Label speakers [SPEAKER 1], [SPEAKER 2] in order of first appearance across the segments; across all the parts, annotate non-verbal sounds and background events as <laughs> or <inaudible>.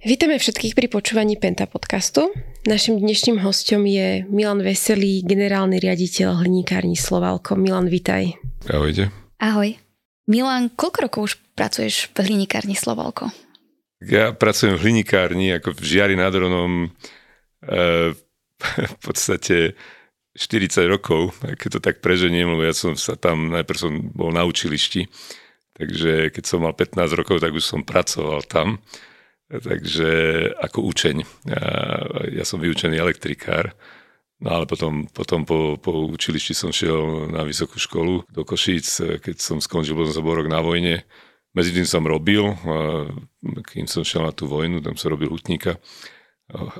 [SPEAKER 1] Vítame všetkých pri počúvaní Penta podcastu. Našim dnešným hostom je Milan Veselý, generálny riaditeľ hliníkárni Slovalko. Milan, vitaj.
[SPEAKER 2] Ahojte.
[SPEAKER 3] Ahoj. Milan, koľko rokov už pracuješ v hliníkárni Slovalko?
[SPEAKER 2] Ja pracujem v hliníkárni ako v Žiari nad Ronom e, <laughs> v podstate 40 rokov, keď to tak preženiem, lebo ja som sa tam, najprv som bol na učilišti, takže keď som mal 15 rokov, tak už som pracoval tam takže ako učeň. Ja, ja som vyučený elektrikár, no ale potom, potom po, po učilišti som šiel na vysokú školu do Košíc, keď som skončil, bol som rok na vojne. Medzi tým som robil, kým som šiel na tú vojnu, tam som robil hutníka.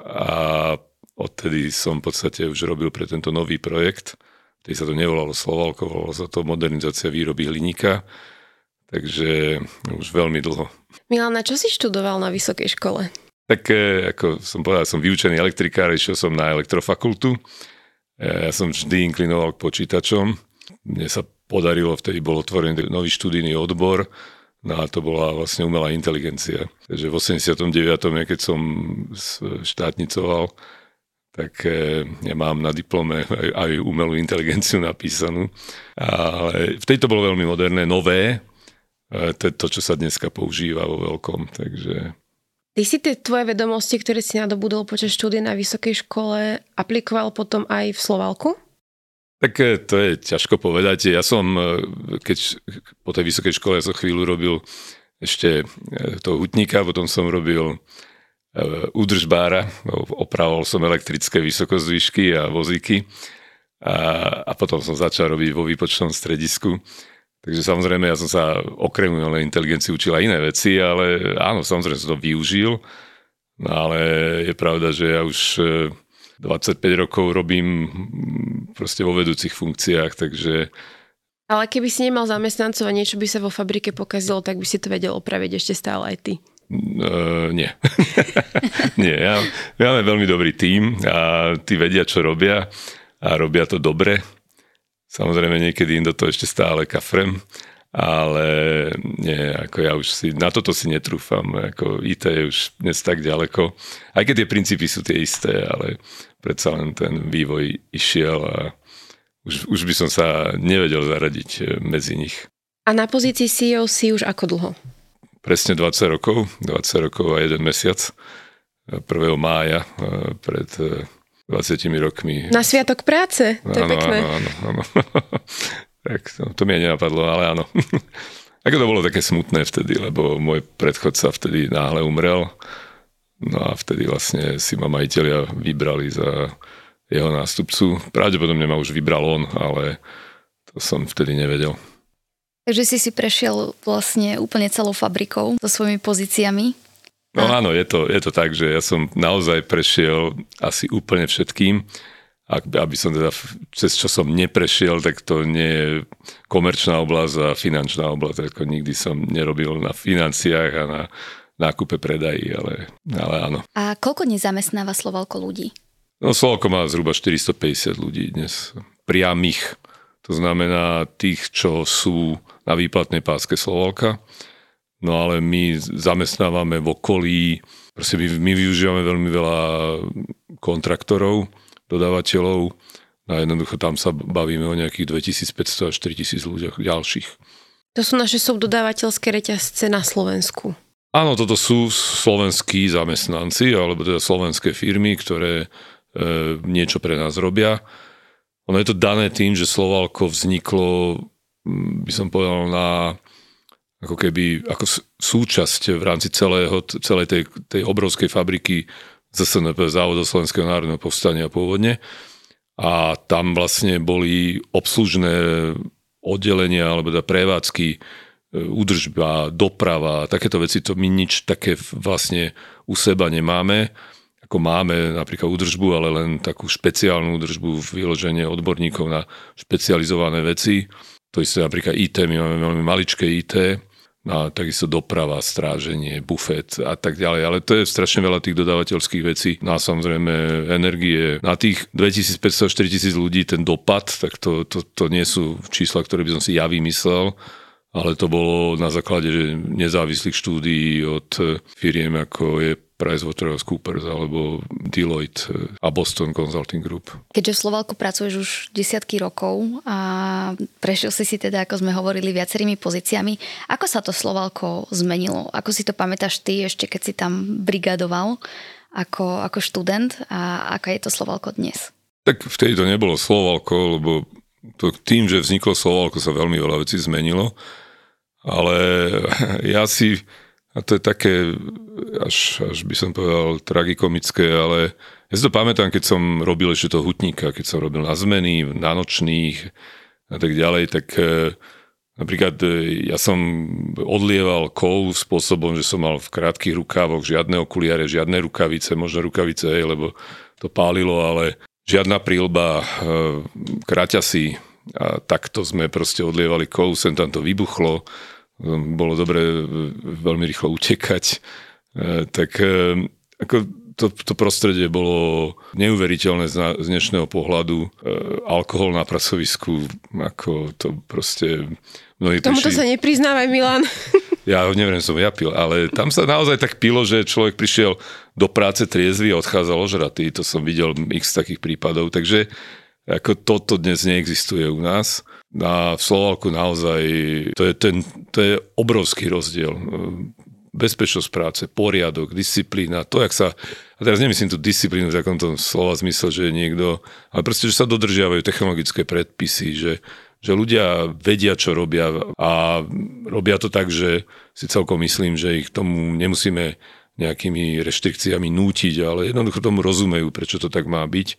[SPEAKER 2] A odtedy som v podstate už robil pre tento nový projekt, ktorý sa to nevolalo Slovalko, volalo sa to modernizácia výroby hliníka takže už veľmi dlho.
[SPEAKER 1] Milan, na čo si študoval na vysokej škole?
[SPEAKER 2] Tak e, ako som povedal, som vyučený elektrikár, išiel som na elektrofakultu. E, ja som vždy inklinoval k počítačom. Mne sa podarilo, vtedy bol otvorený nový študijný odbor, no a to bola vlastne umelá inteligencia. Takže v 89. keď som štátnicoval, tak e, ja mám na diplome aj umelú inteligenciu napísanú. Ale v tejto bolo veľmi moderné, nové, E, to, to, čo sa dneska používa vo veľkom. Takže...
[SPEAKER 1] Ty si tie tvoje vedomosti, ktoré si nadobudol počas štúdie na vysokej škole, aplikoval potom aj v Slovalku?
[SPEAKER 2] Tak e, to je ťažko povedať. Ja som, e, keď po tej vysokej škole som chvíľu robil ešte toho hutníka, potom som robil údržbára, opravoval som elektrické vysokozdvížky a vozíky a, a potom som začal robiť vo výpočnom stredisku. Takže samozrejme, ja som sa okrem umelej inteligencii učil aj iné veci, ale áno, samozrejme som to využil. No ale je pravda, že ja už 25 e, rokov robím proste vo vedúcich funkciách, takže...
[SPEAKER 1] Ale keby si nemal zamestnancov a niečo by sa vo fabrike pokazilo, tak by si to vedel opraviť ešte stále aj ty.
[SPEAKER 2] Uh, nie. <laughs> nie, ja, my máme veľmi dobrý tím a tí vedia, čo robia a robia to dobre Samozrejme niekedy im do toho ešte stále kafrem, ale nie, ako ja už si, na toto si netrúfam, ako IT je už dnes tak ďaleko, aj keď tie princípy sú tie isté, ale predsa len ten vývoj išiel a už, už by som sa nevedel zaradiť eh, medzi nich.
[SPEAKER 1] A na pozícii CEO si už ako dlho?
[SPEAKER 2] Presne 20 rokov, 20 rokov a jeden mesiac. 1. mája eh, pred eh, 20 rokmi.
[SPEAKER 1] Na Sviatok práce, to áno, je pekné.
[SPEAKER 2] Áno, áno, áno. <laughs> tak to, to mi nenapadlo, ale áno. <laughs> Ako to bolo také smutné vtedy, lebo môj predchodca vtedy náhle umrel. No a vtedy vlastne si ma majiteľia vybrali za jeho nástupcu. Pravdepodobne ma už vybral on, ale to som vtedy nevedel.
[SPEAKER 3] Takže si si prešiel vlastne úplne celou fabrikou so svojimi pozíciami.
[SPEAKER 2] No áno, je to, je to tak, že ja som naozaj prešiel asi úplne všetkým. Ak, aby som teda, cez čo som neprešiel, tak to nie je komerčná oblasť a finančná oblasť. Ako nikdy som nerobil na financiách a na nákupe predají, ale, ale áno.
[SPEAKER 3] A koľko nezamestnáva Slovalko ľudí?
[SPEAKER 2] No Slovalko má zhruba 450 ľudí dnes. Priamých. To znamená tých, čo sú na výplatnej páske Slovalka No ale my zamestnávame v okolí, proste my, my využívame veľmi veľa kontraktorov, dodávateľov a jednoducho tam sa bavíme o nejakých 2500 až 4000 ľuďoch ďalších.
[SPEAKER 1] To sú naše subdodávateľské reťazce na Slovensku.
[SPEAKER 2] Áno, toto sú slovenskí zamestnanci, alebo teda slovenské firmy, ktoré e, niečo pre nás robia. Ono je to dané tým, že Slovalko vzniklo, by som povedal, na ako keby ako súčasť v rámci celého, celej tej, tej obrovskej fabriky ZSNP, Závodu Slovenského národného povstania pôvodne. A tam vlastne boli obslužné oddelenia alebo teda prevádzky, e, údržba, doprava, takéto veci, to my nič také vlastne u seba nemáme. Ako máme napríklad údržbu, ale len takú špeciálnu údržbu, vyloženie odborníkov na špecializované veci. To isté napríklad IT, my máme veľmi maličké IT, a takisto doprava, stráženie, bufet a tak ďalej. Ale to je strašne veľa tých dodávateľských vecí. No a samozrejme energie. Na tých 2500-4000 ľudí ten dopad, tak to, to, to nie sú čísla, ktoré by som si ja vymyslel, ale to bolo na základe nezávislých štúdií od firiem ako je PricewaterhouseCoopers alebo Deloitte a Boston Consulting Group.
[SPEAKER 3] Keďže v Slovalku pracuješ už desiatky rokov a prešiel si si teda, ako sme hovorili, viacerými pozíciami, ako sa to Slovalko zmenilo? Ako si to pamätáš ty ešte, keď si tam brigadoval ako, ako študent a aká je to Slovalko dnes?
[SPEAKER 2] Tak vtedy to nebolo Slovalko, lebo to tým, že vzniklo Slovalko, sa veľmi veľa vecí zmenilo. Ale <laughs> ja si a to je také, až, až by som povedal, tragikomické, ale ja si to pamätám, keď som robil ešte toho hutníka, keď som robil na zmeny, na nočných a tak ďalej, tak e, napríklad e, ja som odlieval kov spôsobom, že som mal v krátkých rukávoch žiadne okuliare, žiadne rukavice, možno rukavice, hej, lebo to pálilo, ale žiadna prílba, e, a takto sme proste odlievali kov, sem tam to vybuchlo, bolo dobre veľmi rýchlo utekať, e, tak ako to, to prostredie bolo neuveriteľné z, z dnešného pohľadu. E, alkohol na pracovisku, ako to proste...
[SPEAKER 1] Tomuto prišli... sa nepriznávaj, Milan. <laughs>
[SPEAKER 2] Ja neviem, som ja pil, ale tam sa naozaj tak pilo, že človek prišiel do práce triezvy a odchádzal ožratý. To som videl x takých prípadov, takže ako toto dnes neexistuje u nás. A v Slovalku naozaj to je, ten, to je obrovský rozdiel. Bezpečnosť práce, poriadok, disciplína, to, jak sa, a teraz nemyslím tú disciplínu v takomto slova zmysle, že niekto, ale proste, že sa dodržiavajú technologické predpisy, že, že ľudia vedia, čo robia a robia to tak, že si celkom myslím, že ich tomu nemusíme nejakými reštrikciami nútiť, ale jednoducho tomu rozumejú, prečo to tak má byť.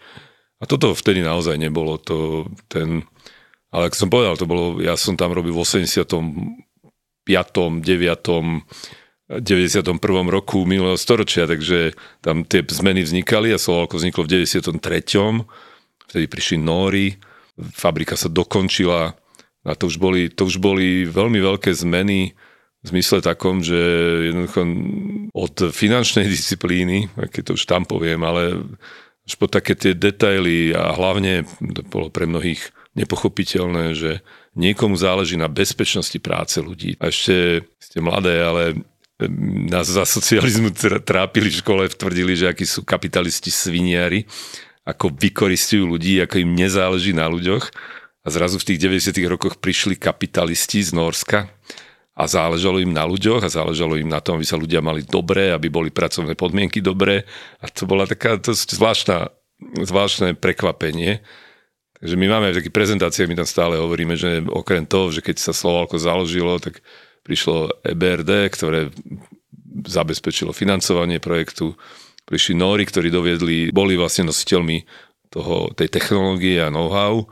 [SPEAKER 2] A toto vtedy naozaj nebolo. To, ten, ale ako som povedal, to bolo, ja som tam robil v 85., 9., 91. roku minulého storočia, takže tam tie zmeny vznikali a Slovalko vzniklo v 93. Vtedy prišli Nóri, fabrika sa dokončila a to už boli, to už boli veľmi veľké zmeny v zmysle takom, že jednoducho od finančnej <laughs> disciplíny, keď to už tam poviem, ale až po také tie detaily a hlavne to bolo pre mnohých nepochopiteľné, že niekomu záleží na bezpečnosti práce ľudí. A ešte ste mladé, ale nás za socializmu trápili v škole, tvrdili, že akí sú kapitalisti sviniari, ako vykoristujú ľudí, ako im nezáleží na ľuďoch. A zrazu v tých 90 rokoch prišli kapitalisti z Norska a záležalo im na ľuďoch a záležalo im na tom, aby sa ľudia mali dobré, aby boli pracovné podmienky dobré a to bola taká to zvláštna, zvláštne prekvapenie. Takže my máme také prezentácie, my tam stále hovoríme, že okrem toho, že keď sa Slovalko založilo, tak prišlo EBRD, ktoré zabezpečilo financovanie projektu, prišli Nóri, ktorí doviedli, boli vlastne nositeľmi toho, tej technológie a know-how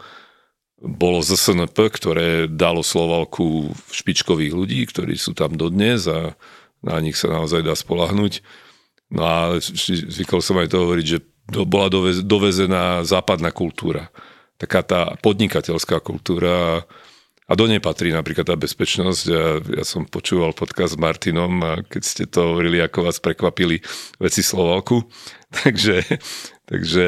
[SPEAKER 2] bolo ZSNP, ktoré dalo Slovalku špičkových ľudí, ktorí sú tam dodnes a na nich sa naozaj dá spolahnuť. No a zvykol som aj to hovoriť, že bola dovezená západná kultúra. Taká tá podnikateľská kultúra a do nej patrí napríklad tá bezpečnosť. Ja, ja som počúval podcast s Martinom a keď ste to hovorili, ako vás prekvapili veci Slovalku. <laughs> Takže, takže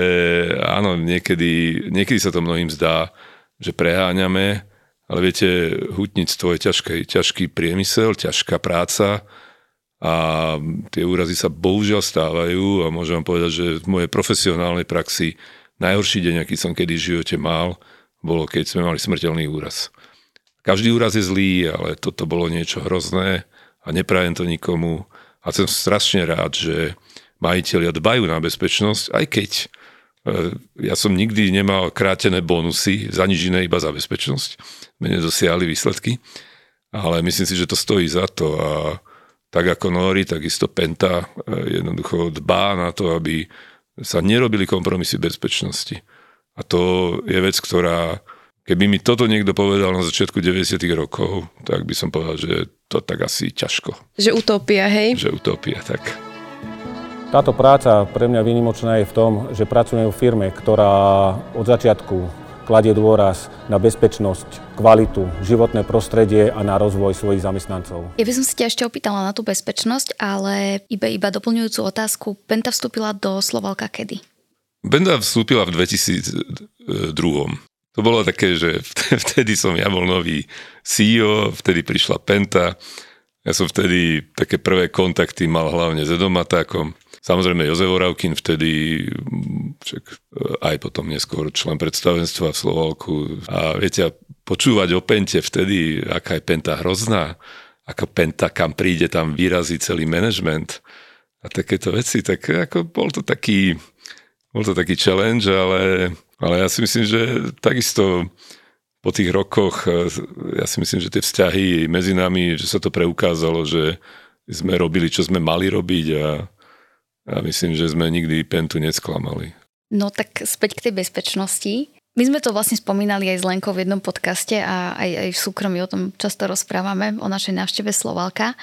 [SPEAKER 2] áno, niekedy, niekedy sa to mnohým zdá, že preháňame, ale viete, hutníctvo je ťažký, ťažký priemysel, ťažká práca a tie úrazy sa bohužiaľ stávajú a môžem vám povedať, že v mojej profesionálnej praxi najhorší deň, aký som kedy v živote mal, bolo, keď sme mali smrteľný úraz. Každý úraz je zlý, ale toto bolo niečo hrozné a neprajem to nikomu. A som strašne rád, že majiteľia dbajú na bezpečnosť, aj keď E, ja som nikdy nemal krátené bonusy za nič iné, iba za bezpečnosť. Sme nedosiahli výsledky, ale myslím si, že to stojí za to a tak ako Nori, takisto Penta e, jednoducho dbá na to, aby sa nerobili kompromisy bezpečnosti. A to je vec, ktorá, keby mi toto niekto povedal na začiatku 90 rokov, tak by som povedal, že to tak asi ťažko.
[SPEAKER 1] Že utopia, hej?
[SPEAKER 2] Že utopia, tak.
[SPEAKER 4] Táto práca pre mňa výnimočná je v tom, že pracujem v firme, ktorá od začiatku kladie dôraz na bezpečnosť, kvalitu, životné prostredie a na rozvoj svojich zamestnancov.
[SPEAKER 3] Ja by som si ťa ešte opýtala na tú bezpečnosť, ale iba, iba doplňujúcu otázku. Penta vstúpila do Slovalka kedy?
[SPEAKER 2] Penta vstúpila v 2002. To bolo také, že <laughs> vtedy som ja bol nový CEO, vtedy prišla Penta. Ja som vtedy také prvé kontakty mal hlavne s Edomatákom Samozrejme Jozef Oravkin vtedy, však e, aj potom neskôr člen predstavenstva v Slovalku. A viete, počúvať o Pente vtedy, aká je Penta hrozná, ako Penta, kam príde, tam vyrazí celý manažment a takéto veci, tak ako bol to taký, bol to taký challenge, ale, ale ja si myslím, že takisto po tých rokoch, e, ja si myslím, že tie vzťahy medzi nami, že sa to preukázalo, že sme robili, čo sme mali robiť a, a myslím, že sme nikdy Pentu nesklamali.
[SPEAKER 3] No tak späť k tej bezpečnosti. My sme to vlastne spomínali aj s Lenkou v jednom podcaste a aj, aj v súkromí o tom často rozprávame, o našej návšteve Slovalka.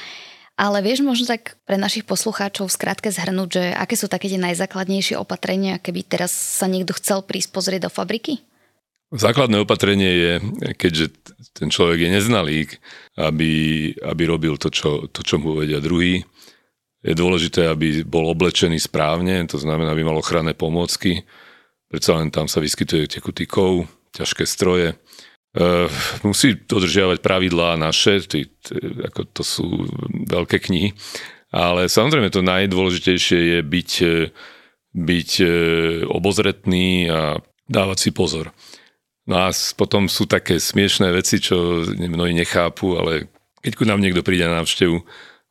[SPEAKER 3] Ale vieš možno tak pre našich poslucháčov skrátke zhrnúť, že aké sú také tie najzákladnejšie opatrenia, keby teraz sa niekto chcel prísť pozrieť do fabriky?
[SPEAKER 2] Základné opatrenie je, keďže ten človek je neznalík, aby, aby robil to čo, to, čo mu vedia druhý. Je dôležité, aby bol oblečený správne, to znamená, aby mal ochranné pomôcky. Predsa len tam sa vyskytuje tekutý kov, ťažké stroje. E, musí dodržiavať pravidlá naše, tý, tý, ako to sú veľké knihy. Ale samozrejme to najdôležitejšie je byť, byť e, obozretný a dávať si pozor. No a potom sú také smiešné veci, čo mnohí nechápu, ale keď ku nám niekto príde na návštevu,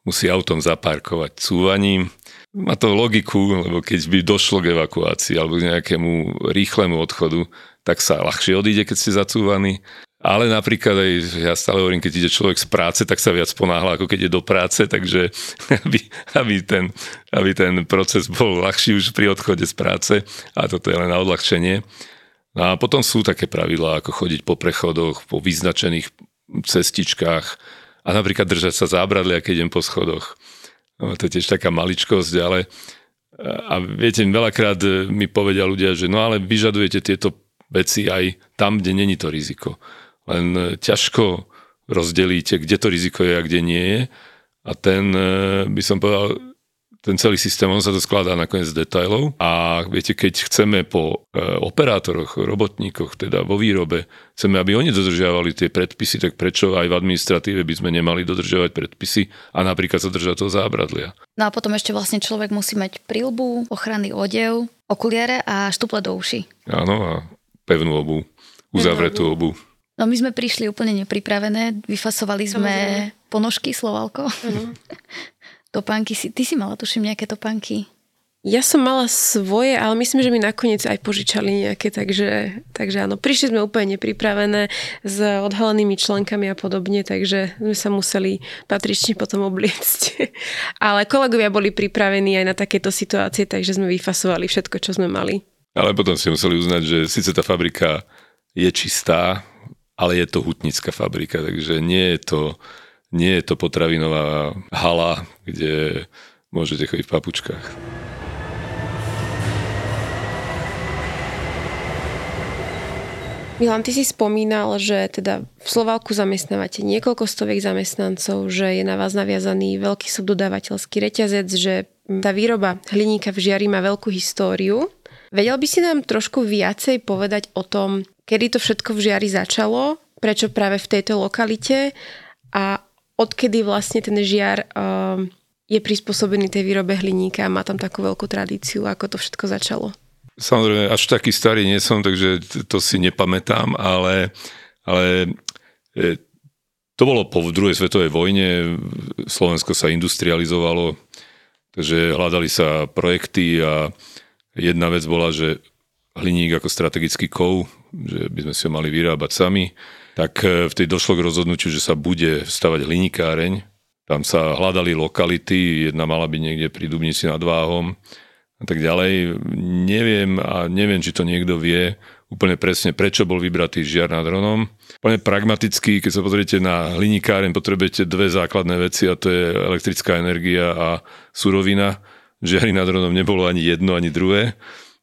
[SPEAKER 2] musí autom zaparkovať cúvaním. Má to logiku, lebo keď by došlo k evakuácii alebo k nejakému rýchlemu odchodu, tak sa ľahšie odíde, keď ste zacúvaní. Ale napríklad aj, ja stále hovorím, keď ide človek z práce, tak sa viac ponáhla, ako keď ide do práce, takže <laughs> aby, aby, ten, aby ten proces bol ľahší už pri odchode z práce, a toto je len na odľahčenie, No a potom sú také pravidlá, ako chodiť po prechodoch, po vyznačených cestičkách a napríklad držať sa zábradlia, keď idem po schodoch. No, to je tiež taká maličkosť, ale a viete, veľakrát mi povedia ľudia, že no ale vyžadujete tieto veci aj tam, kde není to riziko. Len ťažko rozdelíte, kde to riziko je a kde nie je. A ten, by som povedal, ten celý systém, on sa to skladá nakoniec z detailov a viete, keď chceme po e, operátoroch, robotníkoch, teda vo výrobe, chceme, aby oni dodržiavali tie predpisy, tak prečo aj v administratíve by sme nemali dodržiavať predpisy a napríklad sa držať toho zábradlia.
[SPEAKER 3] No a potom ešte vlastne človek musí mať prilbu, ochranný odev, okuliare a štuple do uši.
[SPEAKER 2] Áno a pevnú obu, uzavretú obu.
[SPEAKER 3] No my sme prišli úplne nepripravené, vyfasovali sme ponožky Slovalko. <laughs> Topánky si, ty si mala tuším nejaké topánky.
[SPEAKER 1] Ja som mala svoje, ale myslím, že mi nakoniec aj požičali nejaké, takže, takže áno, prišli sme úplne nepripravené s odhalenými členkami a podobne, takže sme sa museli patrične potom obliecť. <laughs> ale kolegovia boli pripravení aj na takéto situácie, takže sme vyfasovali všetko, čo sme mali.
[SPEAKER 2] Ale potom si museli uznať, že síce tá fabrika je čistá, ale je to hutnická fabrika, takže nie je to nie je to potravinová hala, kde môžete chodiť v papučkách.
[SPEAKER 1] Milan, ty si spomínal, že teda v Slovalku zamestnávate niekoľko stoviek zamestnancov, že je na vás naviazaný veľký subdodávateľský reťazec, že tá výroba hliníka v Žiari má veľkú históriu. Vedel by si nám trošku viacej povedať o tom, kedy to všetko v Žiari začalo, prečo práve v tejto lokalite a odkedy vlastne ten žiar uh, je prispôsobený tej výrobe hliníka a má tam takú veľkú tradíciu, ako to všetko začalo?
[SPEAKER 2] Samozrejme, až taký starý nie som, takže to si nepamätám, ale, ale e, to bolo po druhej svetovej vojne, Slovensko sa industrializovalo, takže hľadali sa projekty a jedna vec bola, že hliník ako strategický kov, že by sme si ho mali vyrábať sami tak e, vtedy došlo k rozhodnutiu, že sa bude stavať hliníkáreň. Tam sa hľadali lokality, jedna mala byť niekde pri Dubnici nad Váhom a tak ďalej. Neviem a neviem, či to niekto vie úplne presne, prečo bol vybratý žiar nad Ronom. Úplne pragmaticky, keď sa pozriete na hliníkáreň, potrebujete dve základné veci a to je elektrická energia a surovina. Žiari nad Ronom nebolo ani jedno, ani druhé.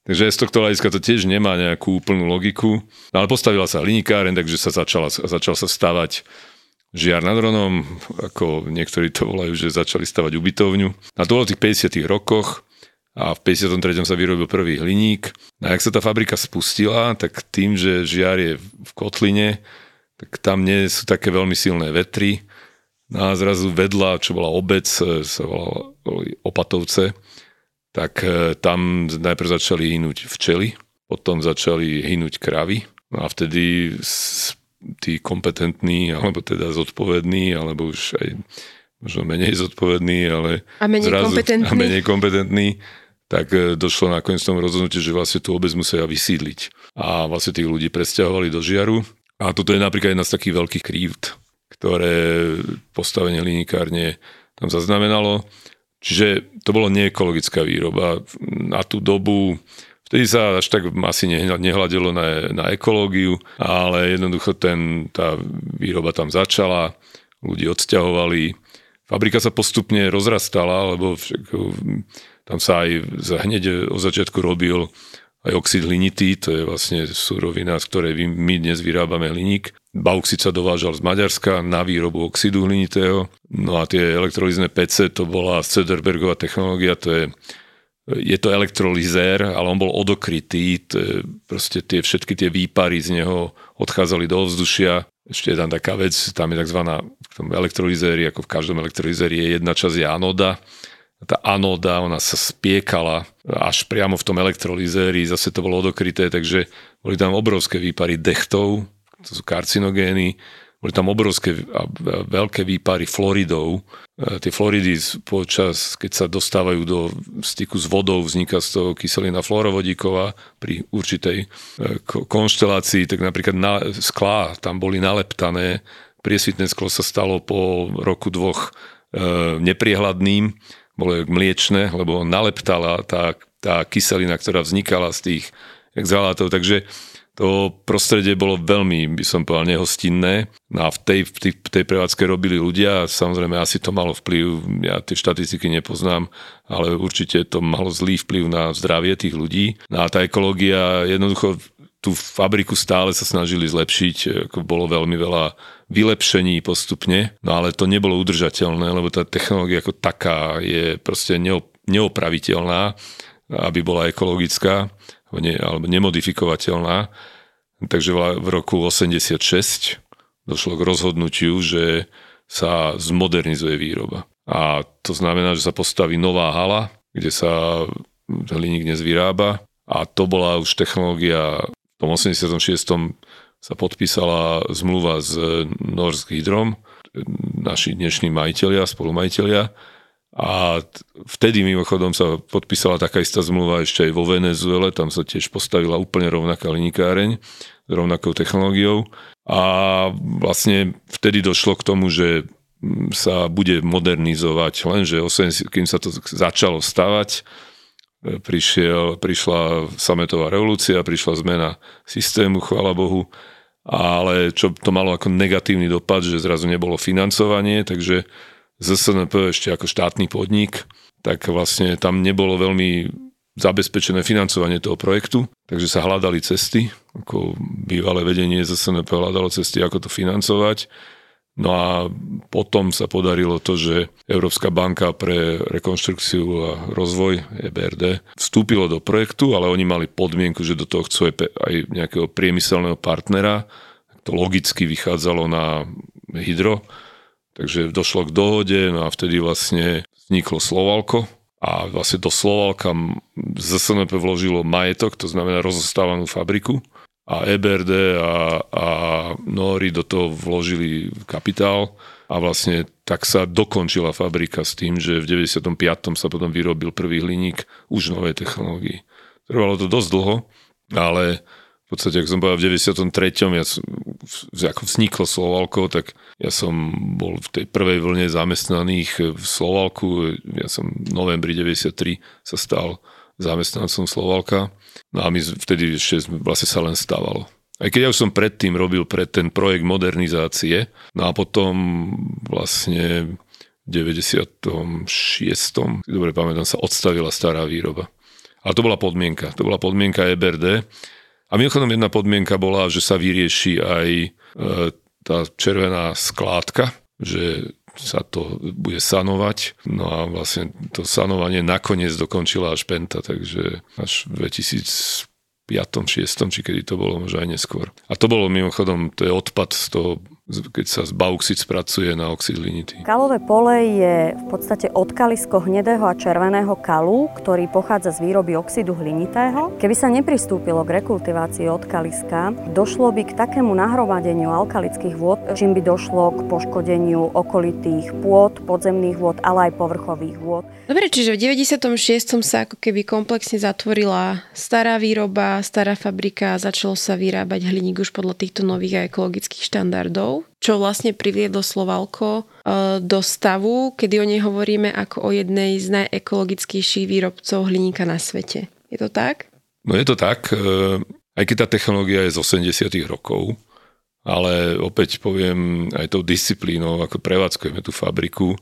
[SPEAKER 2] Takže z tohto hľadiska to tiež nemá nejakú úplnú logiku. No ale postavila sa hliníkáren, takže sa začala, začal sa stavať žiar nad Ronom, ako niektorí to volajú, že začali stavať ubytovňu. A to bolo v tých 50 rokoch a v 53. sa vyrobil prvý hliník. A ak sa tá fabrika spustila, tak tým, že žiar je v kotline, tak tam nie sú také veľmi silné vetry. No a zrazu vedľa, čo bola obec, sa volala Opatovce, tak e, tam najprv začali hynúť včely, potom začali hynúť kravy no a vtedy tí kompetentní, alebo teda zodpovední, alebo už aj možno menej zodpovední, ale
[SPEAKER 1] a menej zrazu, kompetentní. <laughs>
[SPEAKER 2] A menej kompetentní, tak e, došlo nakoniec tomu rozhodnutiu, že vlastne tú obec musia vysídliť. A vlastne tých ľudí presťahovali do Žiaru. A toto je napríklad jedna z takých veľkých krívd, ktoré postavenie hlinikárne tam zaznamenalo. Čiže to bolo neekologická výroba. Na tú dobu Vtedy sa až tak asi nehľadilo na, na ekológiu, ale jednoducho ten, tá výroba tam začala, ľudí odsťahovali. Fabrika sa postupne rozrastala, lebo však, tam sa aj hneď od začiatku robil aj oxid hlinitý, to je vlastne surovina, z ktorej my dnes vyrábame hliník. Bauxit sa dovážal z Maďarska na výrobu oxidu hlinitého. No a tie elektrolizné PC, to bola Cederbergová technológia, to je je to elektrolizér, ale on bol odokrytý, to je, proste tie, všetky tie výpary z neho odchádzali do ovzdušia. Ešte tam taká vec, tam je tzv. v tom elektrolizéri, ako v každom elektrolizéri je jedna časť je anoda tá anóda, ona sa spiekala až priamo v tom elektrolizéri, zase to bolo odokryté, takže boli tam obrovské výpary dechtov, to sú karcinogény, boli tam obrovské a veľké výpary floridov. E, tie floridy počas, keď sa dostávajú do styku s vodou, vzniká z toho kyselina fluorovodíková pri určitej e, konštelácii, tak napríklad na, sklá tam boli naleptané, priesvitné sklo sa stalo po roku dvoch e, nepriehľadným, bolo mliečne, lebo naleptala tá, tá kyselina, ktorá vznikala z tých exhalátov, takže to prostredie bolo veľmi, by som povedal, nehostinné. No a v tej, v tej, v tej prevádzke robili ľudia samozrejme asi to malo vplyv, ja tie štatistiky nepoznám, ale určite to malo zlý vplyv na zdravie tých ľudí. No a tá ekológia jednoducho tú fabriku stále sa snažili zlepšiť, ako bolo veľmi veľa vylepšení postupne, no ale to nebolo udržateľné, lebo tá technológia ako taká je proste neopraviteľná, aby bola ekologická alebo nemodifikovateľná. Takže v roku 86 došlo k rozhodnutiu, že sa zmodernizuje výroba. A to znamená, že sa postaví nová hala, kde sa hliník dnes vyrába a to bola už technológia v tom 86 sa podpísala zmluva s Norsk Hydrom, naši dnešní majiteľia, spolumajiteľia. A vtedy mimochodom sa podpísala taká istá zmluva ešte aj vo Venezuele, tam sa tiež postavila úplne rovnaká linikáreň s rovnakou technológiou. A vlastne vtedy došlo k tomu, že sa bude modernizovať, lenže 80, kým sa to začalo stavať, prišiel, prišla sametová revolúcia, prišla zmena systému, chvála Bohu, ale čo to malo ako negatívny dopad, že zrazu nebolo financovanie, takže ZSNP ešte ako štátny podnik, tak vlastne tam nebolo veľmi zabezpečené financovanie toho projektu, takže sa hľadali cesty, ako bývalé vedenie ZSNP hľadalo cesty, ako to financovať No a potom sa podarilo to, že Európska banka pre rekonštrukciu a rozvoj EBRD vstúpilo do projektu, ale oni mali podmienku, že do toho chcú aj nejakého priemyselného partnera. To logicky vychádzalo na hydro, takže došlo k dohode, no a vtedy vlastne vzniklo Slovalko, a vlastne do Slovalka ZSNP vložilo majetok, to znamená rozostávanú fabriku a EBRD a, a Nori do toho vložili kapitál a vlastne tak sa dokončila fabrika s tým, že v 95. sa potom vyrobil prvý hliník už novej technológii. Trvalo to dosť dlho, ale podstate, ak som povedal v 93. Ja, ako vzniklo Slovalko, tak ja som bol v tej prvej vlne zamestnaných v Slovalku. Ja som v novembri 93 sa stal zamestnancom Slovalka No a my vtedy ešte vlastne sa len stávalo. Aj keď ja už som predtým robil pre ten projekt modernizácie, no a potom vlastne v 96. dobre pamätám, sa odstavila stará výroba. A to bola podmienka. To bola podmienka EBRD. A mimochodom jedna podmienka bola, že sa vyrieši aj e, tá červená skládka, že sa to bude sanovať. No a vlastne to sanovanie nakoniec dokončila až Penta, takže až v 2005 6 či kedy to bolo, možno aj neskôr. A to bolo mimochodom, to je odpad z toho keď sa z bauxit spracuje na oxid hlinitý.
[SPEAKER 5] Kalové pole je v podstate odkalisko hnedého a červeného kalu, ktorý pochádza z výroby oxidu hlinitého. Keby sa nepristúpilo k rekultivácii odkaliska, došlo by k takému nahromadeniu alkalických vôd, čím by došlo k poškodeniu okolitých pôd, podzemných vôd, ale aj povrchových vôd.
[SPEAKER 1] Dobre, čiže v 96. sa ako keby komplexne zatvorila stará výroba, stará fabrika a začalo sa vyrábať hliník už podľa týchto nových a ekologických štandardov, čo vlastne priviedlo Slovalko e, do stavu, kedy o nej hovoríme ako o jednej z najekologickejších výrobcov hliníka na svete. Je to tak?
[SPEAKER 2] No je to tak, e, aj keď tá technológia je z 80 rokov, ale opäť poviem aj tou disciplínou, ako prevádzkujeme tú fabriku,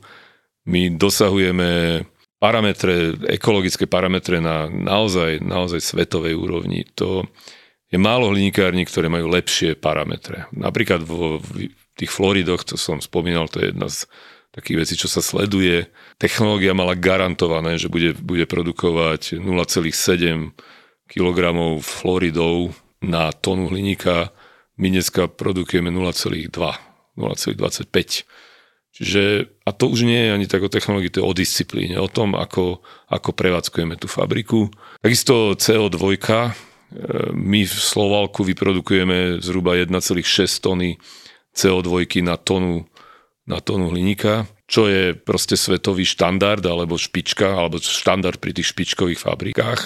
[SPEAKER 2] my dosahujeme parametre, ekologické parametre na naozaj, naozaj svetovej úrovni. To je málo hliníkární, ktoré majú lepšie parametre. Napríklad v tých Floridoch, to som spomínal, to je jedna z takých vecí, čo sa sleduje. Technológia mala garantované, že bude, bude produkovať 0,7 kg Floridov na tonu hliníka. My dneska produkujeme 0,2, 0,25 Čiže, a to už nie je ani tak o technológii, to je o disciplíne, o tom, ako, ako prevádzkujeme tú fabriku. Takisto CO2, e, my v Slovalku vyprodukujeme zhruba 1,6 tony CO2 na tonu, na tonu hliníka, čo je proste svetový štandard, alebo špička, alebo štandard pri tých špičkových fabrikách.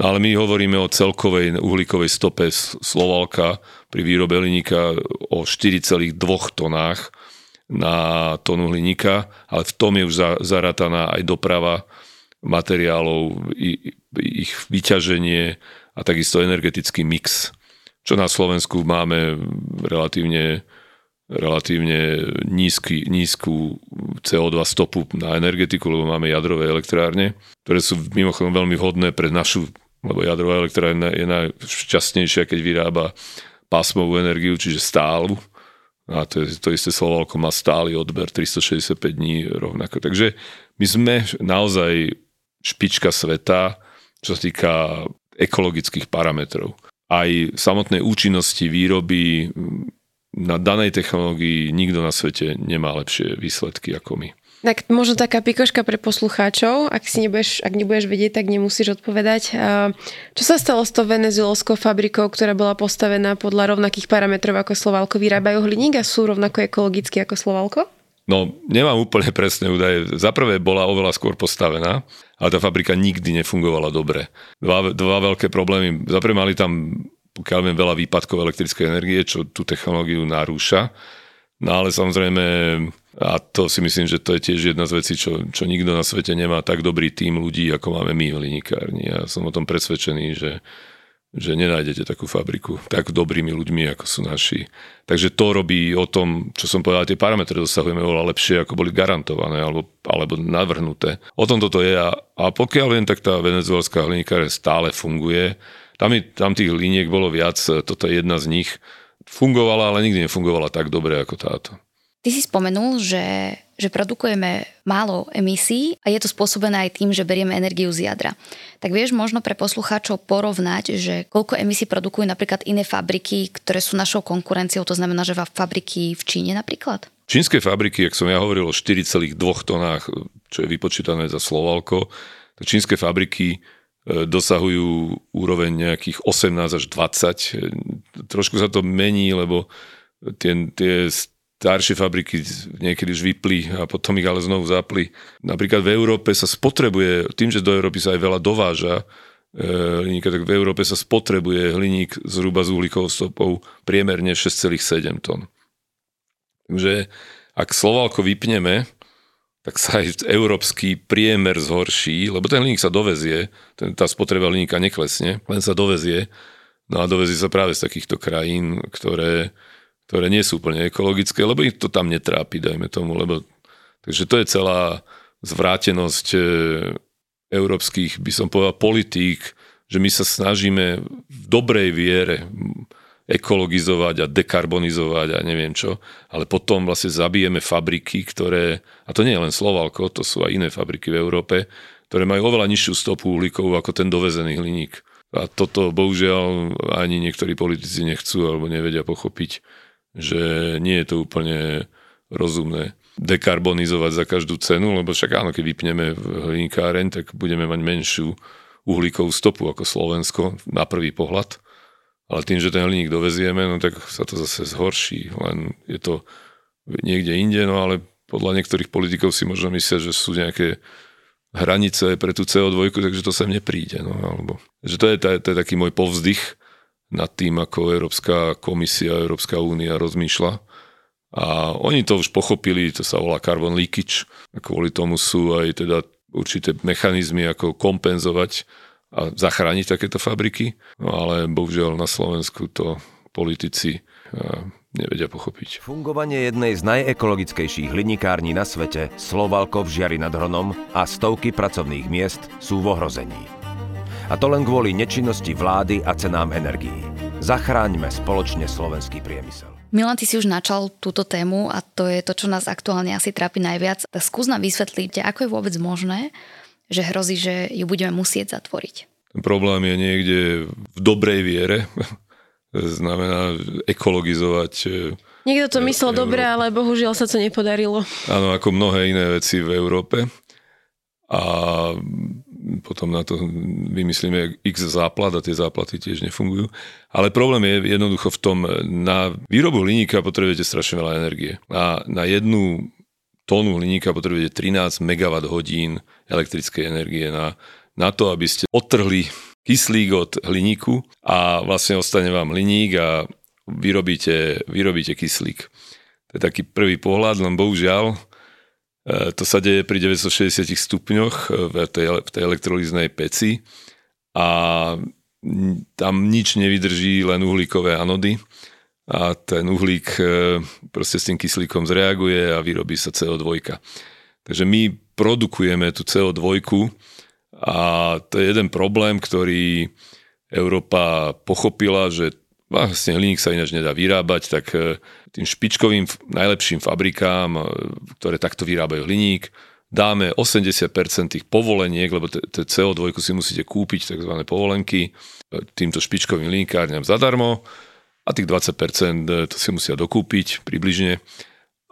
[SPEAKER 2] No ale my hovoríme o celkovej uhlíkovej stope Slovalka pri výrobe hliníka o 4,2 tonách, na tonu hliníka, ale v tom je už zarataná aj doprava materiálov, ich vyťaženie a takisto energetický mix, čo na Slovensku máme relatívne, relatívne nízky, nízku CO2 stopu na energetiku, lebo máme jadrové elektrárne, ktoré sú mimochodom veľmi vhodné pre našu, lebo jadrová elektrárna je najšťastnejšia, keď vyrába pásmovú energiu, čiže stálu, a to, je, to isté Slovalko má stály odber 365 dní rovnako. Takže my sme naozaj špička sveta, čo sa týka ekologických parametrov. Aj samotnej účinnosti výroby na danej technológii nikto na svete nemá lepšie výsledky ako my.
[SPEAKER 1] Tak možno taká pikoška pre poslucháčov, ak, si nebudeš, ak nebudeš vedieť, tak nemusíš odpovedať. Čo sa stalo s tou venezuelskou fabrikou, ktorá bola postavená podľa rovnakých parametrov ako Slovalko? Vyrábajú hliník a sú rovnako ekologicky ako Slovalko?
[SPEAKER 2] No, nemám úplne presné údaje. Za prvé bola oveľa skôr postavená, ale tá fabrika nikdy nefungovala dobre. Dva, dva veľké problémy. Za prvé mali tam, pokiaľ viem, veľa výpadkov elektrickej energie, čo tú technológiu narúša. No ale samozrejme a to si myslím, že to je tiež jedna z vecí, čo, čo nikto na svete nemá tak dobrý tým ľudí, ako máme my v linikárni. Ja som o tom presvedčený, že, že nenájdete takú fabriku tak dobrými ľuďmi, ako sú naši. Takže to robí o tom, čo som povedal, tie parametre dosahujeme oveľa lepšie, ako boli garantované alebo, alebo navrhnuté. O tom toto je a, a pokiaľ viem, tak tá venezuelská hlinikárne stále funguje. Tam, tam tých liniek bolo viac, toto je jedna z nich. Fungovala, ale nikdy nefungovala tak dobre ako táto.
[SPEAKER 3] Ty si spomenul, že, že produkujeme málo emisí a je to spôsobené aj tým, že berieme energiu z jadra. Tak vieš možno pre poslucháčov porovnať, že koľko emisí produkujú napríklad iné fabriky, ktoré sú našou konkurenciou, to znamená, že fabriky v Číne napríklad?
[SPEAKER 2] Čínske fabriky, ak som ja hovoril o 4,2 tonách, čo je vypočítané za Slovalko, tak čínske fabriky e, dosahujú úroveň nejakých 18 až 20. Trošku sa to mení, lebo tie, tie staršie fabriky niekedy už vypli a potom ich ale znovu zapli. Napríklad v Európe sa spotrebuje, tým, že do Európy sa aj veľa dováža e, hliníka, tak v Európe sa spotrebuje hliník zhruba z uhlíkovou stopou priemerne 6,7 tón. Takže ak Slovalko vypneme, tak sa aj európsky priemer zhorší, lebo ten hliník sa dovezie, ten, tá spotreba hliníka neklesne, len sa dovezie. No a dovezie sa práve z takýchto krajín, ktoré ktoré nie sú úplne ekologické, lebo ich to tam netrápi, dajme tomu, lebo takže to je celá zvrátenosť e, európskych, by som povedal, politík, že my sa snažíme v dobrej viere ekologizovať a dekarbonizovať a neviem čo, ale potom vlastne zabijeme fabriky, ktoré, a to nie je len Slovalko, to sú aj iné fabriky v Európe, ktoré majú oveľa nižšiu stopu uhlíkovú ako ten dovezený hliník. A toto bohužiaľ ani niektorí politici nechcú alebo nevedia pochopiť že nie je to úplne rozumné dekarbonizovať za každú cenu, lebo však áno, keď vypneme hliníkáreň, tak budeme mať menšiu uhlíkovú stopu ako Slovensko na prvý pohľad. Ale tým, že ten hliník dovezieme, no tak sa to zase zhorší. Len je to niekde inde, no ale podľa niektorých politikov si možno myslia, že sú nejaké hranice pre tú CO2, takže to sem nepríde. No, alebo, že to, je, to, je, to je taký môj povzdych nad tým, ako Európska komisia, Európska únia rozmýšľa. A oni to už pochopili, to sa volá carbon leakage. Kvôli tomu sú aj teda určité mechanizmy, ako kompenzovať a zachrániť takéto fabriky. No ale bohužiaľ na Slovensku to politici nevedia pochopiť.
[SPEAKER 6] Fungovanie jednej z najekologickejších hlinikární na svete, Slovalko v Žiari nad Hronom a stovky pracovných miest sú v ohrození. A to len kvôli nečinnosti vlády a cenám energií. Zachráňme spoločne slovenský priemysel.
[SPEAKER 3] Milan, ty si už načal túto tému a to je to, čo nás aktuálne asi trápi najviac. Skús nám vysvetliť, ako je vôbec možné, že hrozí, že ju budeme musieť zatvoriť.
[SPEAKER 2] Ten problém je niekde v dobrej viere, <laughs> znamená ekologizovať e,
[SPEAKER 1] Niekto to myslel dobre, ale bohužiaľ sa to nepodarilo.
[SPEAKER 2] Áno, ako mnohé iné veci v Európe. A potom na to vymyslíme x záplat a tie záplaty tiež nefungujú. Ale problém je jednoducho v tom, na výrobu hliníka potrebujete strašne veľa energie. A na jednu tónu hliníka potrebujete 13 MWh elektrickej energie na, na to, aby ste odtrhli kyslík od hliníku a vlastne ostane vám hliník a vyrobíte, vyrobíte kyslík. To je taký prvý pohľad, len bohužiaľ to sa deje pri 960 stupňoch e, v tej, v tej elektrolíznej peci a tam nič nevydrží, len uhlíkové anody a ten uhlík e, proste s tým kyslíkom zreaguje a vyrobí sa CO2. Takže my produkujeme tú CO2 a to je jeden problém, ktorý Európa pochopila, že vlastne hliník sa ináč nedá vyrábať, tak e, tým špičkovým najlepším fabrikám, e, ktoré takto vyrábajú hliník, dáme 80% tých povoleniek, lebo tie CO2 si musíte kúpiť, tzv. povolenky, e, týmto špičkovým hliníkárňam zadarmo a tých 20% to si musia dokúpiť približne.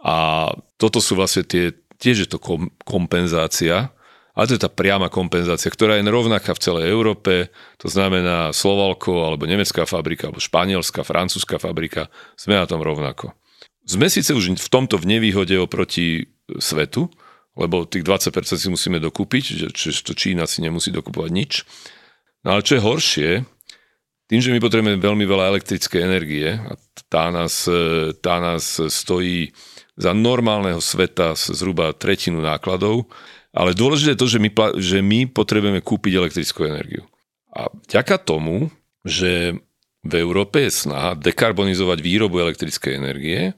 [SPEAKER 2] A toto sú vlastne tie, tiež je to kompenzácia, ale to je tá priama kompenzácia, ktorá je rovnaká v celej Európe, to znamená Slovalko alebo nemecká fabrika, alebo španielská, francúzska fabrika, sme na tom rovnako. Sme síce už v tomto v nevýhode oproti svetu, lebo tých 20% si musíme dokúpiť, čiže to Čína si nemusí dokupovať nič. No ale čo je horšie, tým, že my potrebujeme veľmi veľa elektrické energie a tá nás, tá nás stojí za normálneho sveta zhruba tretinu nákladov, ale dôležité je to, že my, že my potrebujeme kúpiť elektrickú energiu. A vďaka tomu, že v Európe je snaha dekarbonizovať výrobu elektrickej energie,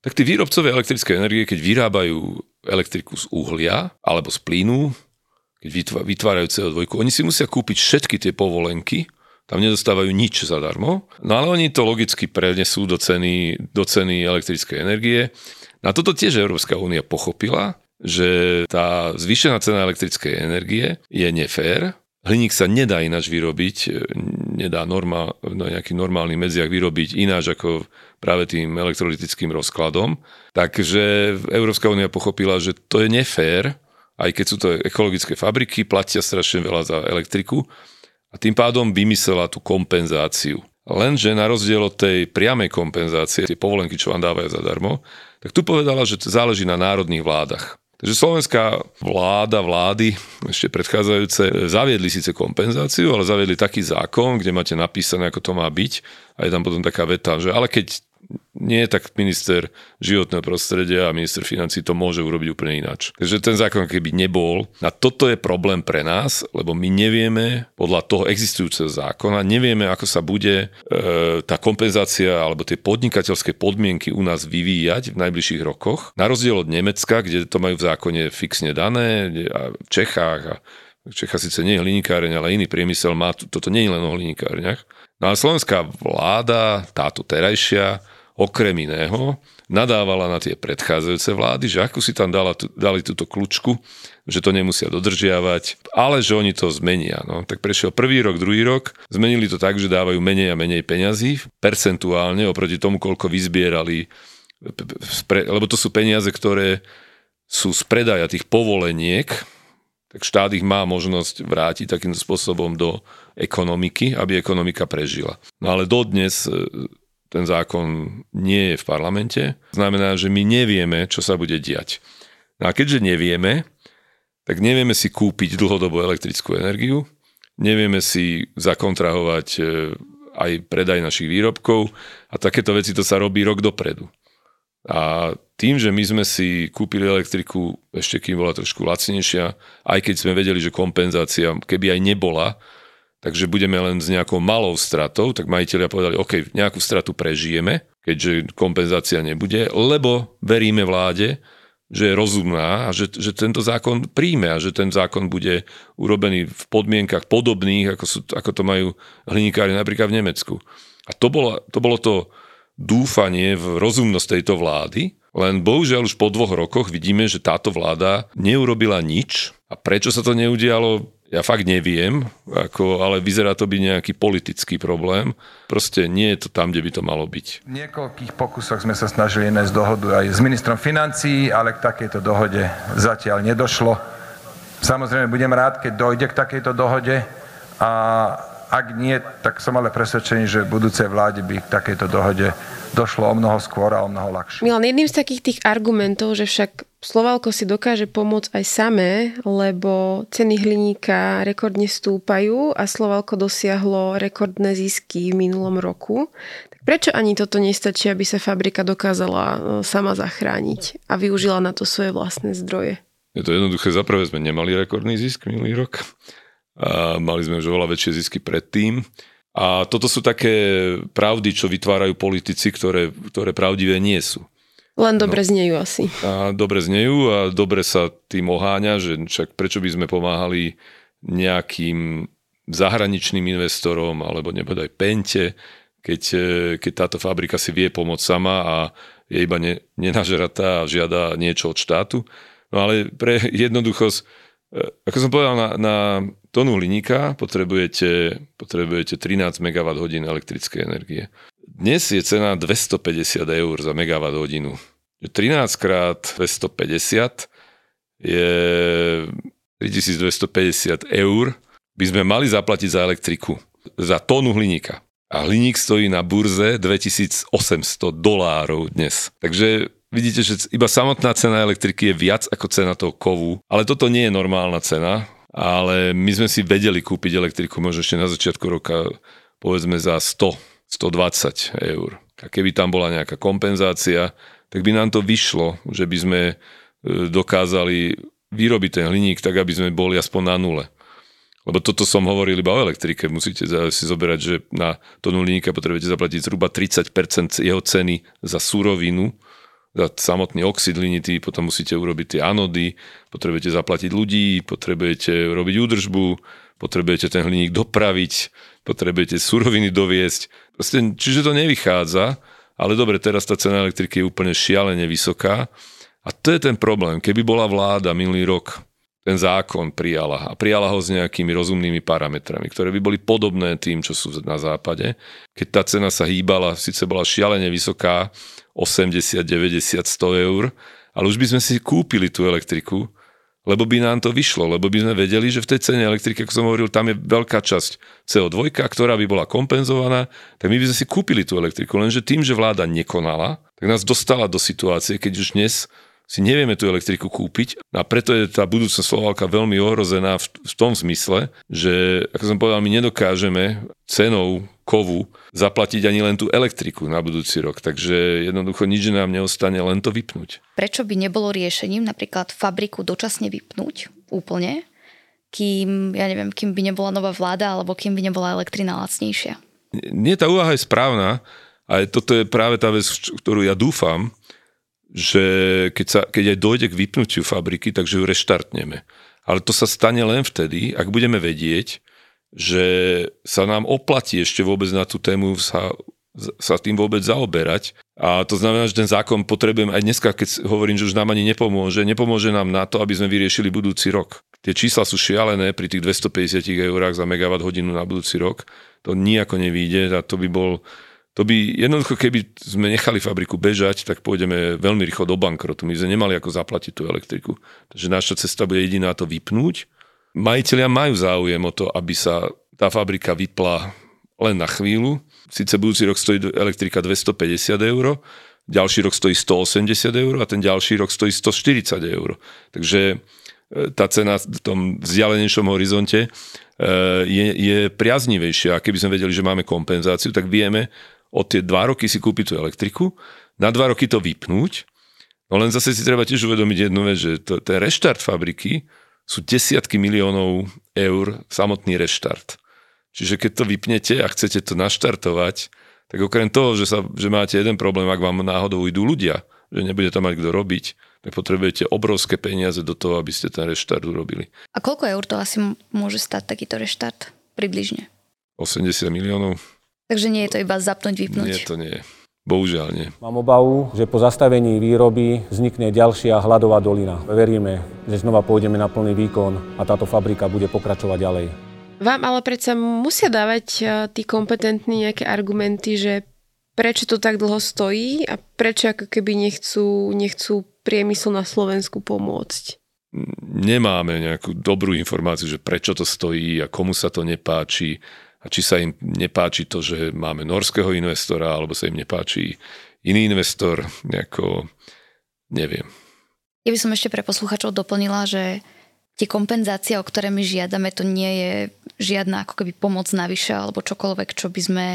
[SPEAKER 2] tak tí výrobcovia elektrickej energie, keď vyrábajú elektriku z uhlia alebo z plynu, keď vytvárajú CO2, oni si musia kúpiť všetky tie povolenky, tam nedostávajú nič zadarmo, no ale oni to logicky prenesú do ceny, do ceny elektrickej energie. Na toto tiež Európska únia pochopila že tá zvýšená cena elektrickej energie je nefér. Hliník sa nedá ináč vyrobiť, nedá norma, no nejaký normálny medziak vyrobiť ináč ako práve tým elektrolytickým rozkladom. Takže Európska únia pochopila, že to je nefér, aj keď sú to ekologické fabriky, platia strašne veľa za elektriku a tým pádom vymyslela tú kompenzáciu. Lenže na rozdiel od tej priamej kompenzácie, tie povolenky, čo vám dávajú zadarmo, tak tu povedala, že záleží na národných vládach. Takže slovenská vláda, vlády, ešte predchádzajúce, zaviedli síce kompenzáciu, ale zaviedli taký zákon, kde máte napísané, ako to má byť. A je tam potom taká veta, že ale keď nie, tak minister životného prostredia a minister financí to môže urobiť úplne ináč. Takže ten zákon keby nebol. A toto je problém pre nás, lebo my nevieme podľa toho existujúceho zákona, nevieme, ako sa bude e, tá kompenzácia alebo tie podnikateľské podmienky u nás vyvíjať v najbližších rokoch. Na rozdiel od Nemecka, kde to majú v zákone fixne dané, a v Čechách a Čecha síce nie je hliníkáreň, ale iný priemysel má, toto nie je len o hliníkárniach. No a slovenská vláda, táto terajšia, okrem iného nadávala na tie predchádzajúce vlády, že ako si tam dala, dali túto kľúčku, že to nemusia dodržiavať, ale že oni to zmenia. No. Tak prešiel prvý rok, druhý rok, zmenili to tak, že dávajú menej a menej peňazí, percentuálne oproti tomu, koľko vyzbierali, lebo to sú peniaze, ktoré sú z predaja tých povoleniek, tak štát ich má možnosť vrátiť takým spôsobom do ekonomiky, aby ekonomika prežila. No ale dodnes ten zákon nie je v parlamente. Znamená, že my nevieme, čo sa bude diať. No a keďže nevieme, tak nevieme si kúpiť dlhodobo elektrickú energiu, nevieme si zakontrahovať e, aj predaj našich výrobkov a takéto veci to sa robí rok dopredu. A tým, že my sme si kúpili elektriku ešte kým bola trošku lacnejšia, aj keď sme vedeli, že kompenzácia, keby aj nebola, takže budeme len s nejakou malou stratou, tak majiteľia povedali, OK, nejakú stratu prežijeme, keďže kompenzácia nebude, lebo veríme vláde, že je rozumná a že, že tento zákon príjme a že ten zákon bude urobený v podmienkach podobných, ako, sú, ako to majú hliníkári napríklad v Nemecku. A to bolo, to bolo to dúfanie v rozumnosť tejto vlády, len bohužiaľ už po dvoch rokoch vidíme, že táto vláda neurobila nič. A prečo sa to neudialo, ja fakt neviem, ako, ale vyzerá to byť nejaký politický problém. Proste nie je to tam, kde by to malo byť.
[SPEAKER 7] V niekoľkých pokusoch sme sa snažili nájsť dohodu aj s ministrom financií, ale k takejto dohode zatiaľ nedošlo. Samozrejme, budem rád, keď dojde k takejto dohode a ak nie, tak som ale presvedčený, že v budúcej vláde by k takejto dohode došlo o mnoho skôr a o mnoho ľahšie.
[SPEAKER 1] Milan, jedným z takých tých argumentov, že však Slovalko si dokáže pomôcť aj samé, lebo ceny hliníka rekordne stúpajú a Slovalko dosiahlo rekordné zisky v minulom roku. Tak prečo ani toto nestačí, aby sa fabrika dokázala e, sama zachrániť a využila na to svoje vlastné zdroje?
[SPEAKER 2] Je to jednoduché, zaprvé sme nemali rekordný zisk minulý rok a mali sme už oveľa väčšie zisky predtým. A toto sú také pravdy, čo vytvárajú politici, ktoré, ktoré pravdivé nie sú.
[SPEAKER 1] Len dobre no, znejú asi.
[SPEAKER 2] A dobre znejú a dobre sa tým oháňa, že však prečo by sme pomáhali nejakým zahraničným investorom alebo nepovedaj pente, keď, keď táto fabrika si vie pomôcť sama a je iba ne, nenažratá a žiada niečo od štátu. No ale pre jednoduchosť, e, ako som povedal, na, na tonu hliníka potrebujete, potrebujete 13 MWh elektrickej energie. Dnes je cena 250 eur za megawatt hodinu. 13 krát 250 je 3250 eur by sme mali zaplatiť za elektriku, za tónu hliníka. A hliník stojí na burze 2800 dolárov dnes. Takže vidíte, že iba samotná cena elektriky je viac ako cena toho kovu, ale toto nie je normálna cena ale my sme si vedeli kúpiť elektriku možno ešte na začiatku roka povedzme za 100, 120 eur. A keby tam bola nejaká kompenzácia, tak by nám to vyšlo, že by sme e, dokázali vyrobiť ten hliník tak, aby sme boli aspoň na nule. Lebo toto som hovoril iba o elektrike. Musíte si zoberať, že na tonu hliníka potrebujete zaplatiť zhruba 30% jeho ceny za surovinu, za samotný oxid hlinitý, potom musíte urobiť tie anody, potrebujete zaplatiť ľudí, potrebujete robiť údržbu, potrebujete ten hliník dopraviť, potrebujete suroviny doviesť. Proste, čiže to nevychádza, ale dobre, teraz tá cena elektriky je úplne šialene vysoká. A to je ten problém. Keby bola vláda minulý rok ten zákon prijala a prijala ho s nejakými rozumnými parametrami, ktoré by boli podobné tým, čo sú na západe. Keď tá cena sa hýbala, síce bola šialene vysoká, 80, 90, 100 eur, ale už by sme si kúpili tú elektriku, lebo by nám to vyšlo, lebo by sme vedeli, že v tej cene elektriky, ako som hovoril, tam je veľká časť CO2, ktorá by bola kompenzovaná, tak my by sme si kúpili tú elektriku, lenže tým, že vláda nekonala, tak nás dostala do situácie, keď už dnes si nevieme tú elektriku kúpiť a preto je tá budúcnosť Slovalka veľmi ohrozená v, v tom zmysle, že, ako som povedal, my nedokážeme cenou kovu zaplatiť ani len tú elektriku na budúci rok. Takže jednoducho nič nám neostane, len to vypnúť.
[SPEAKER 3] Prečo by nebolo riešením napríklad fabriku dočasne vypnúť úplne, kým, ja neviem, kým by nebola nová vláda alebo kým by nebola elektrina lacnejšia?
[SPEAKER 2] Nie, tá úvaha je správna, ale toto je práve tá vec, ktorú ja dúfam, že keď, sa, keď aj dojde k vypnutiu fabriky, takže ju reštartneme. Ale to sa stane len vtedy, ak budeme vedieť, že sa nám oplatí ešte vôbec na tú tému sa sa tým vôbec zaoberať. A to znamená, že ten zákon potrebujem aj dneska, keď hovorím, že už nám ani nepomôže, nepomôže nám na to, aby sme vyriešili budúci rok. Tie čísla sú šialené pri tých 250 eurách za megawatt hodinu na budúci rok. To nijako nevíde a to by bol to by jednoducho, keby sme nechali fabriku bežať, tak pôjdeme veľmi rýchlo do bankrotu. My sme nemali ako zaplatiť tú elektriku. Takže naša cesta bude jediná to vypnúť. Majiteľia majú záujem o to, aby sa tá fabrika vypla len na chvíľu. Sice budúci rok stojí elektrika 250 eur, ďalší rok stojí 180 eur a ten ďalší rok stojí 140 eur. Takže e, tá cena v tom vzdialenejšom horizonte e, je, je priaznivejšia. A keby sme vedeli, že máme kompenzáciu, tak vieme, od tie dva roky si kúpiť tú elektriku, na dva roky to vypnúť, no len zase si treba tiež uvedomiť jednu vec, že to, ten reštart fabriky sú desiatky miliónov eur samotný reštart. Čiže keď to vypnete a chcete to naštartovať, tak okrem toho, že, sa, že máte jeden problém, ak vám náhodou idú ľudia, že nebude tam mať kto robiť, tak potrebujete obrovské peniaze do toho, aby ste ten reštart urobili.
[SPEAKER 3] A koľko eur to asi môže stať takýto reštart približne?
[SPEAKER 2] 80 miliónov.
[SPEAKER 3] Takže nie je to iba zapnúť, vypnúť.
[SPEAKER 2] Nie, to nie. Bohužiaľ nie.
[SPEAKER 4] Mám obavu, že po zastavení výroby vznikne ďalšia hladová dolina. Veríme, že znova pôjdeme na plný výkon a táto fabrika bude pokračovať ďalej.
[SPEAKER 1] Vám ale predsa musia dávať e, tí kompetentní nejaké argumenty, že prečo to tak dlho stojí a prečo ako keby nechcú, nechcú priemysel na Slovensku pomôcť.
[SPEAKER 2] Nemáme nejakú dobrú informáciu, že prečo to stojí a komu sa to nepáči a či sa im nepáči to, že máme norského investora, alebo sa im nepáči iný investor, nejako neviem.
[SPEAKER 3] Ja by som ešte pre posluchačov doplnila, že tie kompenzácie, o ktoré my žiadame, to nie je žiadna ako keby pomoc navyše alebo čokoľvek, čo by sme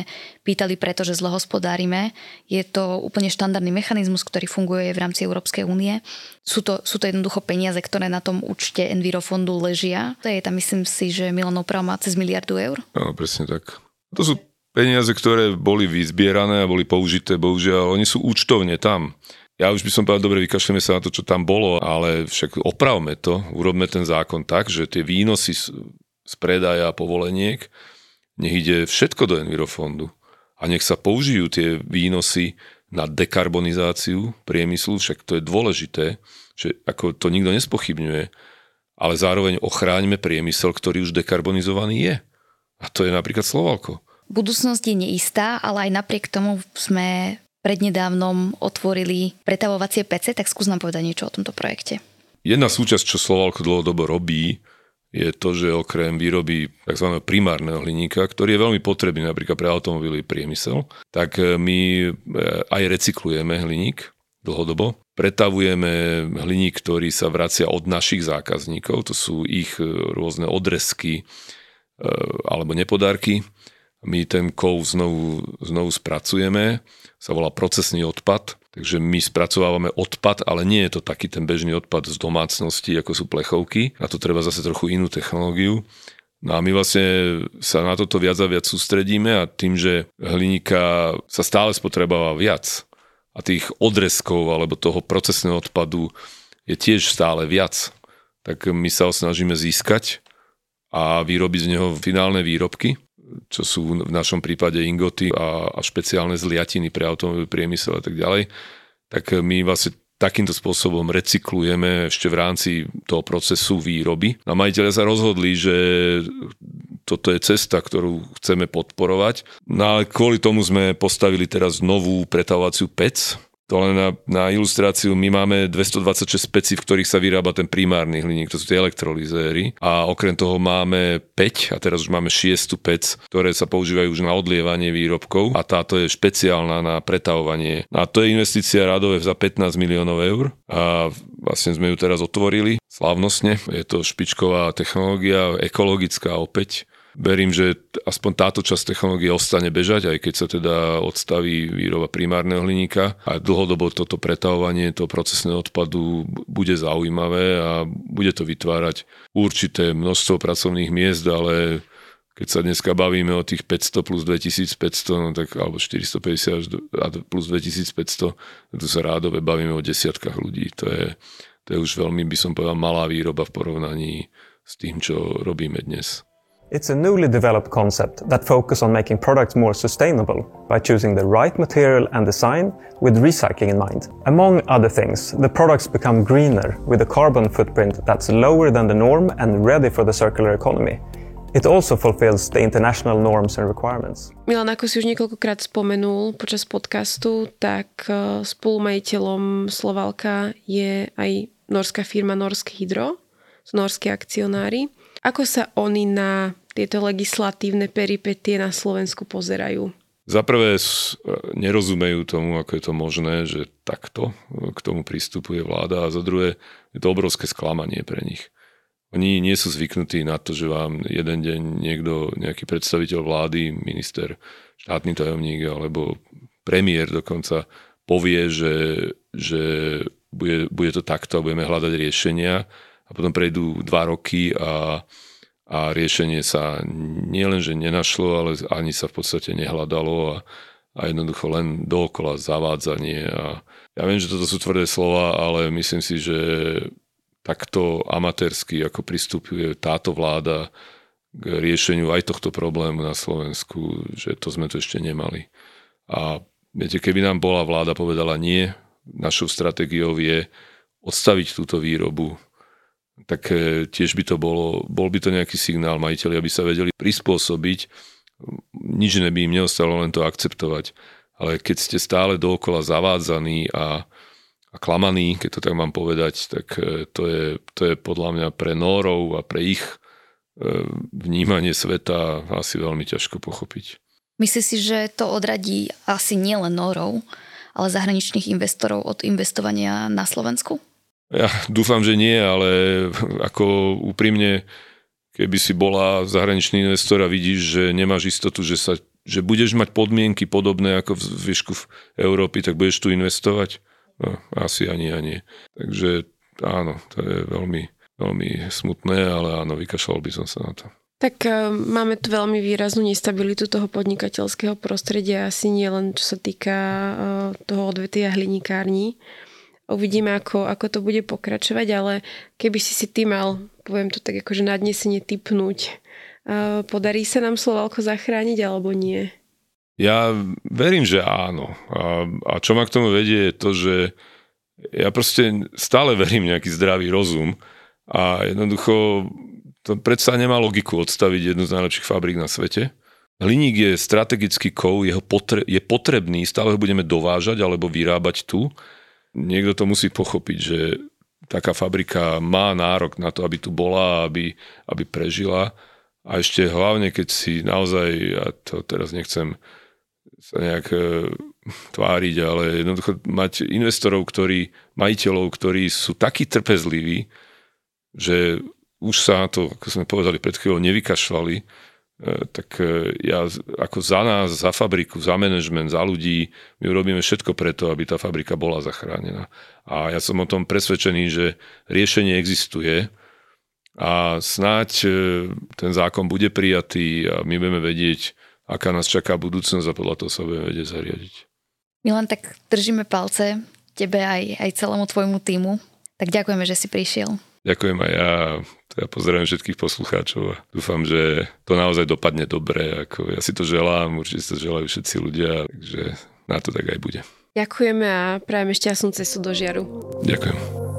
[SPEAKER 3] pýtali, pretože hospodárime. Je to úplne štandardný mechanizmus, ktorý funguje v rámci Európskej únie. Sú to, sú to jednoducho peniaze, ktoré na tom účte Envirofondu ležia. To je tam, myslím si, že Milanov Prav má cez miliardu eur.
[SPEAKER 2] Áno, presne tak. To sú peniaze, ktoré boli vyzbierané a boli použité, bohužiaľ, oni sú účtovne tam. Ja už by som povedal, dobre, vykašleme sa na to, čo tam bolo, ale však opravme to, urobme ten zákon tak, že tie výnosy z predaja povoleniek, nech ide všetko do Envirofondu a nech sa použijú tie výnosy na dekarbonizáciu priemyslu, však to je dôležité, že ako to nikto nespochybňuje, ale zároveň ochráňme priemysel, ktorý už dekarbonizovaný je. A to je napríklad Slovalko.
[SPEAKER 3] Budúcnosť je neistá, ale aj napriek tomu sme prednedávnom otvorili pretavovacie pece, tak skús nám povedať niečo o tomto projekte.
[SPEAKER 2] Jedna súčasť, čo Slovalko dlhodobo robí, je to, že okrem výroby tzv. primárneho hliníka, ktorý je veľmi potrebný napríklad pre automobilový priemysel, tak e, my e, aj recyklujeme hliník dlhodobo. Pretavujeme hliník, ktorý sa vracia od našich zákazníkov, to sú ich e, rôzne odresky alebo nepodárky. My ten kov znovu, znovu spracujeme sa volá procesný odpad. Takže my spracovávame odpad, ale nie je to taký ten bežný odpad z domácnosti, ako sú plechovky. Na to treba zase trochu inú technológiu. No a my vlastne sa na toto viac a viac sústredíme a tým, že hliníka sa stále spotrebováva viac a tých odrezkov alebo toho procesného odpadu je tiež stále viac, tak my sa ho snažíme získať a vyrobiť z neho finálne výrobky čo sú v našom prípade ingoty a, a špeciálne zliatiny pre automobilový priemysel a tak ďalej, tak my vlastne takýmto spôsobom recyklujeme ešte v rámci toho procesu výroby. A majiteľe sa rozhodli, že toto je cesta, ktorú chceme podporovať. No ale kvôli tomu sme postavili teraz novú pretavovaciu pec, to len na, na ilustráciu, my máme 226 specí, v ktorých sa vyrába ten primárny hliník, to sú tie elektrolizéry. A okrem toho máme 5, a teraz už máme 6 pec, ktoré sa používajú už na odlievanie výrobkov a táto je špeciálna na pretavovanie. A to je investícia radové za 15 miliónov eur a vlastne sme ju teraz otvorili slavnostne. Je to špičková technológia, ekologická opäť verím, že aspoň táto časť technológie ostane bežať, aj keď sa teda odstaví výroba primárneho hliníka a dlhodobo toto pretavovanie toho procesného odpadu bude zaujímavé a bude to vytvárať určité množstvo pracovných miest, ale keď sa dneska bavíme o tých 500 plus 2500, no tak, alebo 450 plus 2500, tu sa rádové bavíme o desiatkách ľudí. To je, to je už veľmi, by som povedal, malá výroba v porovnaní s tým, čo robíme dnes.
[SPEAKER 8] It's a newly developed concept that focuses on making products more sustainable by choosing the right material and design with recycling in mind. Among other things, the products become greener with a carbon footprint that's lower than the norm and ready for the circular economy. It also fulfills the international norms and requirements.
[SPEAKER 1] Milan, ako si už niekoľkokrát spomenul počas podcastu, tak spolumajiteľom Slovalka je aj norská firma Norsk Hydro, norskí akcionári. Ako sa oni na tieto legislatívne peripetie na Slovensku pozerajú?
[SPEAKER 2] Za prvé nerozumejú tomu, ako je to možné, že takto k tomu pristupuje vláda a za druhé je to obrovské sklamanie pre nich. Oni nie sú zvyknutí na to, že vám jeden deň niekto, nejaký predstaviteľ vlády, minister, štátny tajomník alebo premiér dokonca povie, že, že bude, bude to takto a budeme hľadať riešenia a potom prejdú dva roky a, a riešenie sa nielenže nenašlo, ale ani sa v podstate nehľadalo a, a jednoducho len dookola zavádzanie. A ja viem, že toto sú tvrdé slova, ale myslím si, že takto amatérsky, ako pristupuje táto vláda k riešeniu aj tohto problému na Slovensku, že to sme tu ešte nemali. A viete, keby nám bola vláda povedala nie, našou stratégiou je odstaviť túto výrobu, tak e, tiež by to bolo, bol by to nejaký signál majiteľi, aby sa vedeli prispôsobiť. Nič by im neostalo len to akceptovať. Ale keď ste stále dookola zavádzaní a a klamaný, keď to tak mám povedať, tak e, to je, to je podľa mňa pre Nórov a pre ich e, vnímanie sveta asi veľmi ťažko pochopiť.
[SPEAKER 3] Myslíš si, že to odradí asi nielen Nórov, ale zahraničných investorov od investovania na Slovensku?
[SPEAKER 2] Ja dúfam, že nie, ale ako úprimne, keby si bola zahraničný investor a vidíš, že nemáš istotu, že, sa, že budeš mať podmienky podobné ako v zvyšku v Európy, tak budeš tu investovať? No, asi ani ani. Takže áno, to je veľmi, veľmi smutné, ale áno, vykašľal by som sa na to.
[SPEAKER 1] Tak uh, máme tu veľmi výraznú nestabilitu toho podnikateľského prostredia, asi nie len čo sa týka uh, toho odvetia hlinikární. Uvidíme, ako, ako to bude pokračovať, ale keby si si ty mal, poviem to tak akože nadnesenie typnúť, uh, podarí sa nám Slovalko zachrániť alebo nie?
[SPEAKER 2] Ja verím, že áno. A, a čo ma k tomu vedie je to, že ja proste stále verím nejaký zdravý rozum a jednoducho to predsa nemá logiku odstaviť jednu z najlepších fabrík na svete. Hliník je strategický kov, jeho potre- je potrebný, stále ho budeme dovážať alebo vyrábať tu. Niekto to musí pochopiť, že taká fabrika má nárok na to, aby tu bola, aby, aby prežila. A ešte hlavne, keď si naozaj, ja to teraz nechcem sa nejak e, tváriť, ale jednoducho mať investorov, ktorí, majiteľov, ktorí sú takí trpezliví, že už sa na to, ako sme povedali pred chvíľou, nevykašľali, tak e, ja ako za nás, za fabriku, za manažment, za ľudí, my urobíme všetko preto, aby tá fabrika bola zachránená. A ja som o tom presvedčený, že riešenie existuje a snáď ten zákon bude prijatý a my budeme vedieť, aká nás čaká budúcnosť a podľa toho sa budeme vedieť zariadiť.
[SPEAKER 3] Milan, tak držíme palce tebe aj, aj celému tvojmu týmu. Tak ďakujeme, že si prišiel.
[SPEAKER 2] Ďakujem aj ja. Ja pozdravím všetkých poslucháčov a dúfam, že to naozaj dopadne dobre. Ako ja si to želám, určite to želajú všetci ľudia, takže na to tak aj bude.
[SPEAKER 1] Ďakujeme a prajeme šťastnú cestu do žiaru.
[SPEAKER 2] Ďakujem.